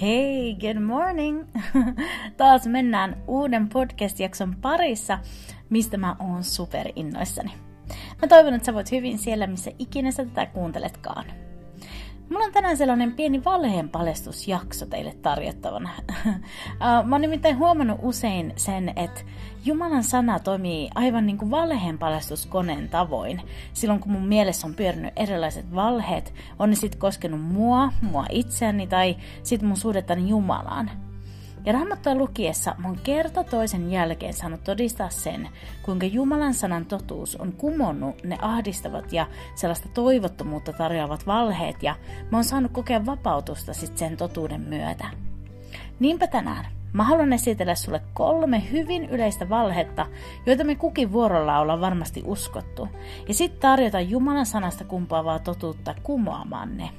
Hei, good morning! Taas mennään uuden podcast-jakson parissa, mistä mä oon super innoissani. Mä toivon, että sä voit hyvin siellä, missä ikinä sä tätä kuunteletkaan. Mulla on tänään sellainen pieni valheen paljastusjakso teille tarjottavana. Mä oon nimittäin huomannut usein sen, että Jumalan sana toimii aivan niin kuin valheen paljastuskoneen tavoin. Silloin kun mun mielessä on pyörinyt erilaiset valheet, on ne sitten koskenut mua, mua itseäni tai sitten mun suhdettani Jumalaan. Ja raamattua lukiessa mä oon kerta toisen jälkeen saanut todistaa sen, kuinka Jumalan sanan totuus on kumonnut ne ahdistavat ja sellaista toivottomuutta tarjoavat valheet ja mä oon saanut kokea vapautusta sit sen totuuden myötä. Niinpä tänään mä haluan esitellä sulle kolme hyvin yleistä valhetta, joita me kukin vuorolla ollaan varmasti uskottu, ja sitten tarjota Jumalan sanasta kumpaavaa totuutta kumoamaan ne.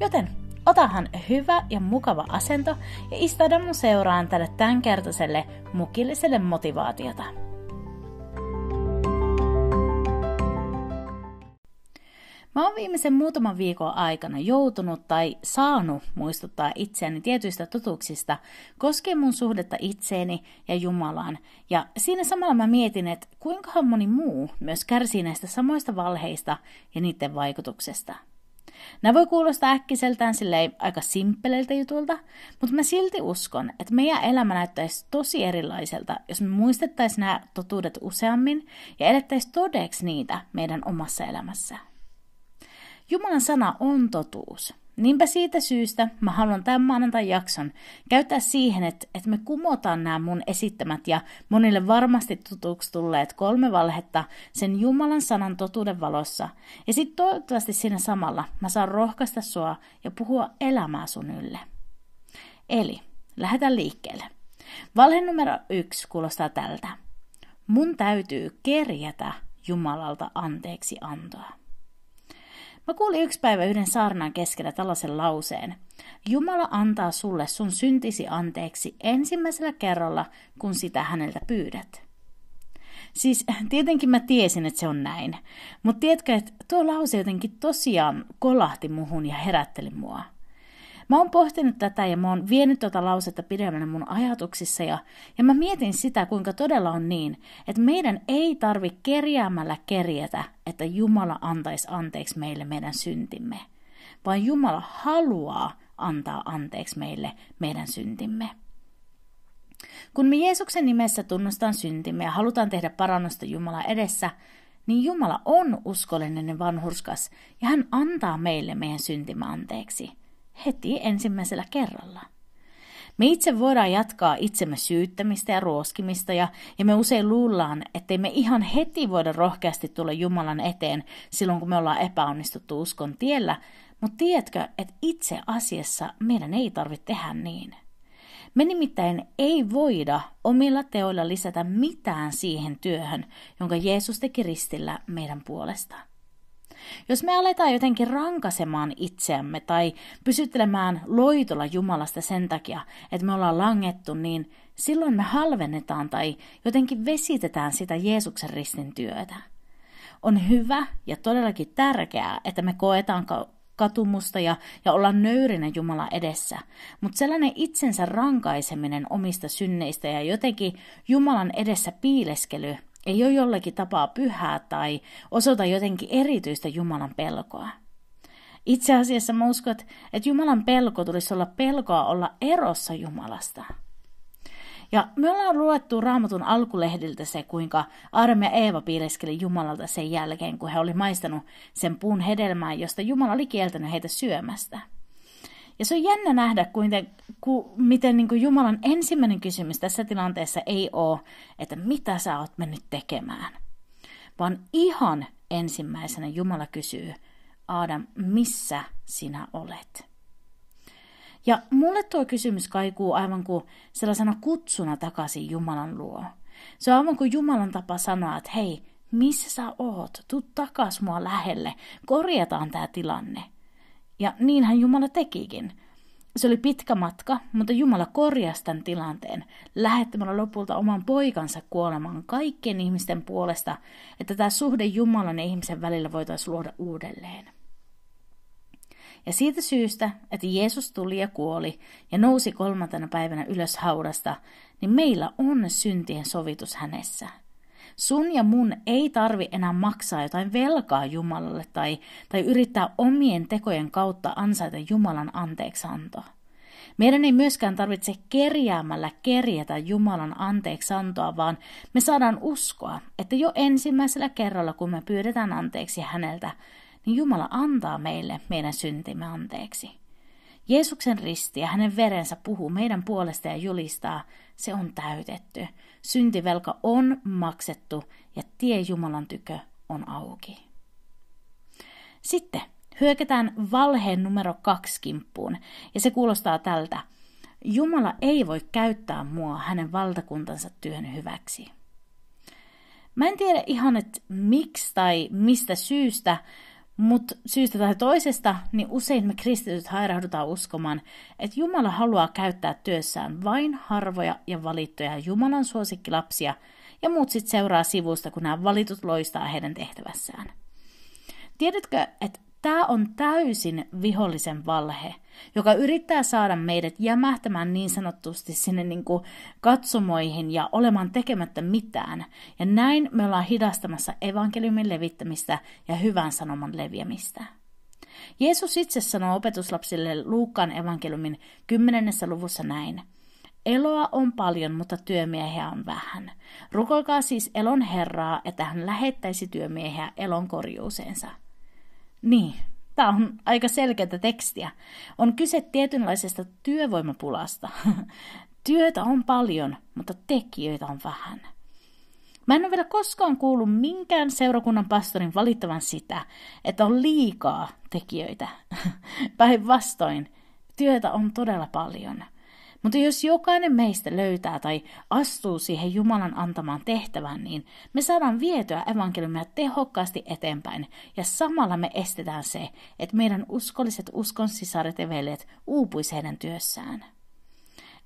Joten Otahan hyvä ja mukava asento ja istauda mun seuraan tälle tämänkertaiselle mukilliselle motivaatiota. Mä oon viimeisen muutaman viikon aikana joutunut tai saanut muistuttaa itseäni tietyistä totuuksista koskien mun suhdetta itseeni ja Jumalaan. Ja siinä samalla mä mietin, että kuinka moni muu myös kärsii näistä samoista valheista ja niiden vaikutuksesta – Nämä voi kuulostaa äkkiseltään silleen aika simppeleiltä jutulta, mutta mä silti uskon, että meidän elämä näyttäisi tosi erilaiselta, jos me muistettaisiin nämä totuudet useammin ja elettäisiin todeksi niitä meidän omassa elämässä. Jumalan sana on totuus. Niinpä siitä syystä mä haluan tämän maanantai jakson käyttää siihen, että, että me kumotaan nämä mun esittämät ja monille varmasti tutuksi tulleet kolme valhetta sen Jumalan sanan totuuden valossa. Ja sitten toivottavasti siinä samalla mä saan rohkaista sua ja puhua elämää sun ylle. Eli lähdetään liikkeelle. Valhe numero yksi kuulostaa tältä. Mun täytyy kerjätä Jumalalta anteeksi antoa. Mä kuulin yksi päivä yhden saarnan keskellä tällaisen lauseen. Jumala antaa sulle sun syntisi anteeksi ensimmäisellä kerralla, kun sitä häneltä pyydät. Siis tietenkin mä tiesin, että se on näin, mutta tiedätkö, että tuo lause jotenkin tosiaan kolahti muhun ja herätteli mua. Mä oon pohtinut tätä ja mä oon vienyt tuota lausetta pidemmälle mun ajatuksissa ja, ja mä mietin sitä, kuinka todella on niin, että meidän ei tarvi kerjäämällä kerjätä, että Jumala antaisi anteeksi meille meidän syntimme, vaan Jumala haluaa antaa anteeksi meille meidän syntimme. Kun me Jeesuksen nimessä tunnustaan syntimme ja halutaan tehdä parannusta Jumala edessä, niin Jumala on uskollinen ja vanhurskas ja hän antaa meille meidän syntimme anteeksi – heti ensimmäisellä kerralla. Me itse voidaan jatkaa itsemme syyttämistä ja ruoskimista ja, ja me usein luullaan, ettei me ihan heti voida rohkeasti tulla Jumalan eteen silloin, kun me ollaan epäonnistuttu uskon tiellä, mutta tiedätkö, että itse asiassa meidän ei tarvitse tehdä niin. Me nimittäin ei voida omilla teoilla lisätä mitään siihen työhön, jonka Jeesus teki ristillä meidän puolestaan. Jos me aletaan jotenkin rankasemaan itseämme tai pysyttelemään loitolla Jumalasta sen takia, että me ollaan langettu, niin silloin me halvennetaan tai jotenkin vesitetään sitä Jeesuksen ristin työtä. On hyvä ja todellakin tärkeää, että me koetaan katumusta ja, ja olla nöyrinen Jumala edessä. Mutta sellainen itsensä rankaiseminen omista synneistä ja jotenkin Jumalan edessä piileskely ei ole jollakin tapaa pyhää tai osoita jotenkin erityistä Jumalan pelkoa. Itse asiassa mä uskon, että Jumalan pelko tulisi olla pelkoa olla erossa Jumalasta. Ja me ollaan luettu raamatun alkulehdiltä se, kuinka Arme ja Eeva piileskeli Jumalalta sen jälkeen, kun he oli maistanut sen puun hedelmää, josta Jumala oli kieltänyt heitä syömästä. Ja se on jännä nähdä, kuinka, ku, miten niin kuin Jumalan ensimmäinen kysymys tässä tilanteessa ei ole, että mitä sä oot mennyt tekemään, vaan ihan ensimmäisenä Jumala kysyy, Adam, missä sinä olet? Ja mulle tuo kysymys kaikuu aivan kuin sellaisena kutsuna takaisin Jumalan luo. Se on aivan kuin Jumalan tapa sanoa, että hei, missä sä oot? Tuu takas mua lähelle, korjataan tämä tilanne. Ja niinhän Jumala tekikin. Se oli pitkä matka, mutta Jumala korjasi tämän tilanteen lähettämällä lopulta oman poikansa kuolemaan kaikkien ihmisten puolesta, että tämä suhde Jumalan ja ihmisen välillä voitaisiin luoda uudelleen. Ja siitä syystä, että Jeesus tuli ja kuoli ja nousi kolmantena päivänä ylös haudasta, niin meillä on syntien sovitus hänessä. Sun ja mun ei tarvi enää maksaa jotain velkaa Jumalalle tai, tai yrittää omien tekojen kautta ansaita Jumalan anteeksantoa. Meidän ei myöskään tarvitse kerjäämällä kerjätä Jumalan anteeksantoa, vaan me saadaan uskoa, että jo ensimmäisellä kerralla, kun me pyydetään anteeksi häneltä, niin Jumala antaa meille meidän syntimme anteeksi. Jeesuksen risti ja hänen verensä puhuu meidän puolesta ja julistaa, se on täytetty. Syntivelka on maksettu ja tie Jumalan tykö on auki. Sitten hyökätään valheen numero kaksi kimppuun, ja se kuulostaa tältä. Jumala ei voi käyttää mua hänen valtakuntansa työn hyväksi. Mä en tiedä ihan, että miksi tai mistä syystä mutta syystä tai toisesta, niin usein me kristityt hairahdutaan uskomaan, että Jumala haluaa käyttää työssään vain harvoja ja valittuja Jumalan suosikkilapsia, ja muut sitten seuraa sivusta, kun nämä valitut loistaa heidän tehtävässään. Tiedätkö, että Tämä on täysin vihollisen valhe, joka yrittää saada meidät jämähtämään niin sanottusti sinne niin kuin katsomoihin ja olemaan tekemättä mitään. Ja näin me ollaan hidastamassa evankeliumin levittämistä ja hyvän sanoman leviämistä. Jeesus itse sanoo opetuslapsille Luukkaan evankeliumin kymmenennessä luvussa näin. Eloa on paljon, mutta työmiehiä on vähän. Rukoilkaa siis elon Herraa, että hän lähettäisi työmiehiä elon korjuuseensa. Niin, tämä on aika selkeää tekstiä. On kyse tietynlaisesta työvoimapulasta. Työtä on paljon, mutta tekijöitä on vähän. Mä en ole vielä koskaan kuullut minkään seurakunnan pastorin valittavan sitä, että on liikaa tekijöitä. Päinvastoin, työtä on todella paljon. Mutta jos jokainen meistä löytää tai astuu siihen Jumalan antamaan tehtävään, niin me saadaan vietyä evankeliumia tehokkaasti eteenpäin ja samalla me estetään se, että meidän uskolliset uskon sisaret ja veljet uupuisi heidän työssään.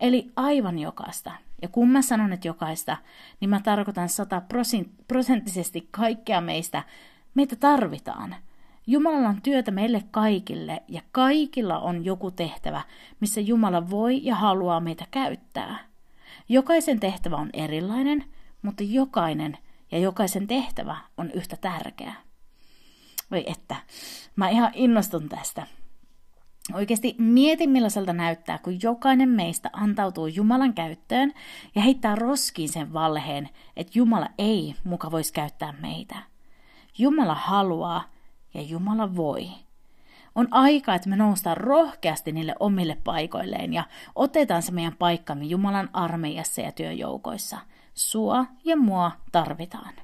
Eli aivan jokaista. Ja kun mä sanon, että jokaista, niin mä tarkoitan sataprosenttisesti kaikkea meistä. Meitä tarvitaan – Jumalalla on työtä meille kaikille ja kaikilla on joku tehtävä, missä Jumala voi ja haluaa meitä käyttää. Jokaisen tehtävä on erilainen, mutta jokainen ja jokaisen tehtävä on yhtä tärkeä. Voi että, mä ihan innostun tästä. Oikeasti mieti millaiselta näyttää, kun jokainen meistä antautuu Jumalan käyttöön ja heittää roskiin sen valheen, että Jumala ei muka voisi käyttää meitä. Jumala haluaa, ja Jumala voi. On aika, että me noustaan rohkeasti niille omille paikoilleen ja otetaan se meidän paikkamme Jumalan armeijassa ja työjoukoissa. Sua ja mua tarvitaan.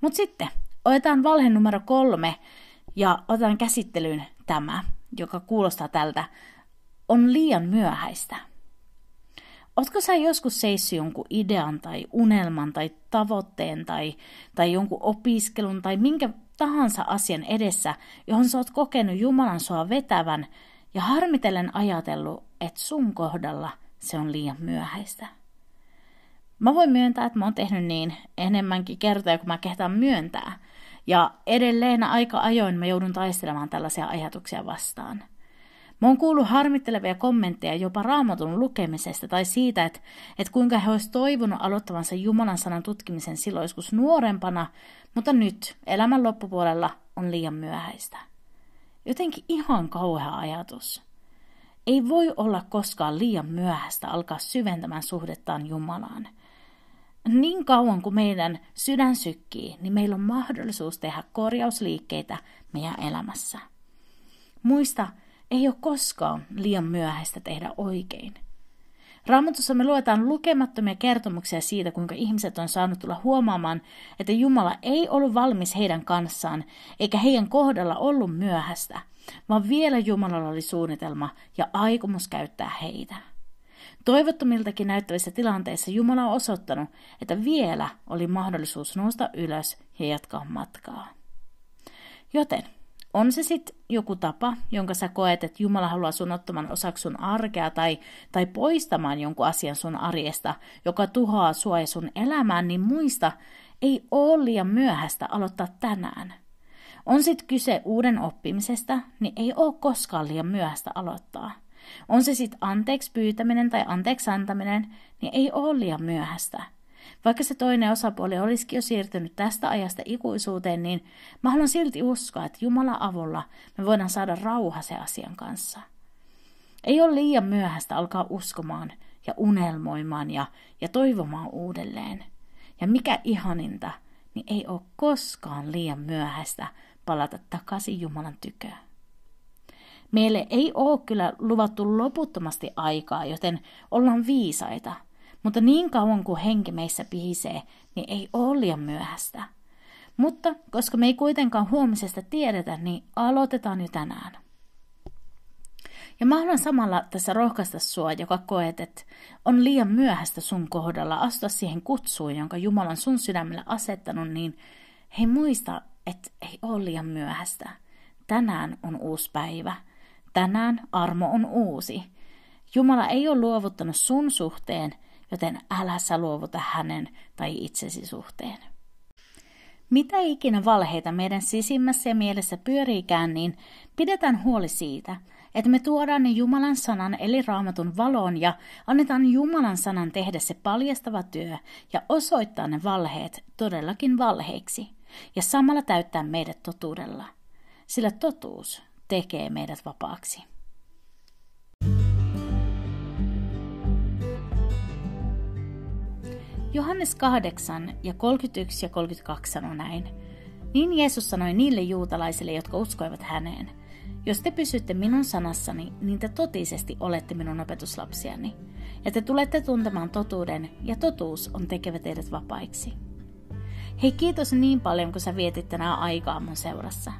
Mutta sitten otetaan valhe numero kolme ja otetaan käsittelyyn tämä, joka kuulostaa tältä, on liian myöhäistä. Oletko sä joskus seissyt jonkun idean tai unelman tai tavoitteen tai, tai jonkun opiskelun tai minkä tahansa asian edessä, johon sä oot kokenut Jumalan sua vetävän ja harmitellen ajatellut, että sun kohdalla se on liian myöhäistä. Mä voin myöntää, että mä oon tehnyt niin enemmänkin kertoja kuin mä kehtaan myöntää. Ja edelleen aika ajoin mä joudun taistelemaan tällaisia ajatuksia vastaan – Mä oon kuullut harmittelevia kommentteja jopa raamatun lukemisesta tai siitä, että, että kuinka he olisivat toivonut aloittavansa Jumalan sanan tutkimisen silloin joskus nuorempana, mutta nyt elämän loppupuolella on liian myöhäistä. Jotenkin ihan kauhea ajatus. Ei voi olla koskaan liian myöhäistä alkaa syventämään suhdettaan Jumalaan. Niin kauan kuin meidän sydän sykkii, niin meillä on mahdollisuus tehdä korjausliikkeitä meidän elämässä. Muista, ei ole koskaan liian myöhäistä tehdä oikein. Raamatussa me luetaan lukemattomia kertomuksia siitä, kuinka ihmiset on saanut tulla huomaamaan, että Jumala ei ollut valmis heidän kanssaan, eikä heidän kohdalla ollut myöhäistä. vaan vielä Jumalalla oli suunnitelma ja aikomus käyttää heitä. Toivottomiltakin näyttävissä tilanteissa Jumala on osoittanut, että vielä oli mahdollisuus nousta ylös ja jatkaa matkaa. Joten on se sitten joku tapa, jonka sä koet, että Jumala haluaa sun ottamaan osaksi sun arkea tai, tai poistamaan jonkun asian sun arjesta, joka tuhoaa sua ja sun elämään, niin muista, ei ole liian myöhäistä aloittaa tänään. On sitten kyse uuden oppimisesta, niin ei ole koskaan liian myöhäistä aloittaa. On se sitten anteeksi pyytäminen tai anteeksi antaminen, niin ei ole liian myöhäistä. Vaikka se toinen osapuoli olisikin jo siirtynyt tästä ajasta ikuisuuteen, niin mä haluan silti uskoa, että Jumalan avulla me voidaan saada rauha se asian kanssa. Ei ole liian myöhäistä alkaa uskomaan ja unelmoimaan ja, ja toivomaan uudelleen. Ja mikä ihaninta, niin ei ole koskaan liian myöhäistä palata takaisin Jumalan tyköön. Meille ei ole kyllä luvattu loputtomasti aikaa, joten ollaan viisaita. Mutta niin kauan kuin henki meissä pihisee, niin ei ole liian myöhäistä. Mutta koska me ei kuitenkaan huomisesta tiedetä, niin aloitetaan jo tänään. Ja mä haluan samalla tässä rohkaista sua, joka koet, että on liian myöhäistä sun kohdalla astua siihen kutsuun, jonka Jumala on sun sydämelle asettanut, niin hei muista, että ei ole liian myöhäistä. Tänään on uusi päivä. Tänään armo on uusi. Jumala ei ole luovuttanut sun suhteen, joten älä sä luovuta hänen tai itsesi suhteen. Mitä ikinä valheita meidän sisimmässä ja mielessä pyöriikään, niin pidetään huoli siitä, että me tuodaan ne Jumalan sanan eli raamatun valoon ja annetaan Jumalan sanan tehdä se paljastava työ ja osoittaa ne valheet todellakin valheiksi ja samalla täyttää meidät totuudella, sillä totuus tekee meidät vapaaksi. Johannes 8 ja 31 ja 32 sanoo näin. Niin Jeesus sanoi niille juutalaisille, jotka uskoivat häneen. Jos te pysytte minun sanassani, niin te totisesti olette minun opetuslapsiani. Ja te tulette tuntemaan totuuden, ja totuus on tekevä teidät vapaiksi. Hei kiitos niin paljon, kun sä vietit tänään aikaa mun seurassa.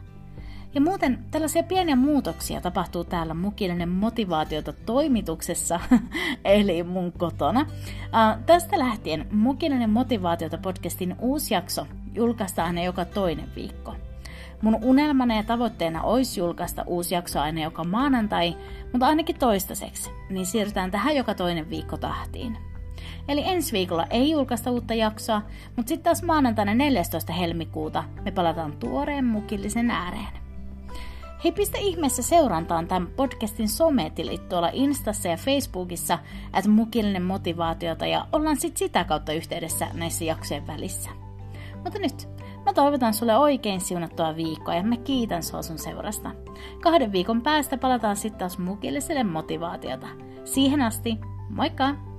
Ja muuten tällaisia pieniä muutoksia tapahtuu täällä Mukillinen motivaatiota toimituksessa, eli mun kotona. Uh, tästä lähtien Mukillinen motivaatiota podcastin uusi jakso julkaistaan aina joka toinen viikko. Mun unelmana ja tavoitteena olisi julkaista uusi jakso aina joka maanantai, mutta ainakin toistaiseksi, niin siirrytään tähän joka toinen viikko tahtiin. Eli ensi viikolla ei julkaista uutta jaksoa, mutta sitten taas maanantaina 14. helmikuuta me palataan tuoreen mukillisen ääreen. Hei, pistä ihmeessä seurantaan tämän podcastin sometilit tuolla Instassa ja Facebookissa, että mukillinen motivaatiota ja ollaan sitten sitä kautta yhteydessä näissä jaksojen välissä. Mutta nyt, mä toivotan sulle oikein siunattua viikkoa ja mä kiitän sua sun seurasta. Kahden viikon päästä palataan sitten taas mukilliselle motivaatiota. Siihen asti, moikka!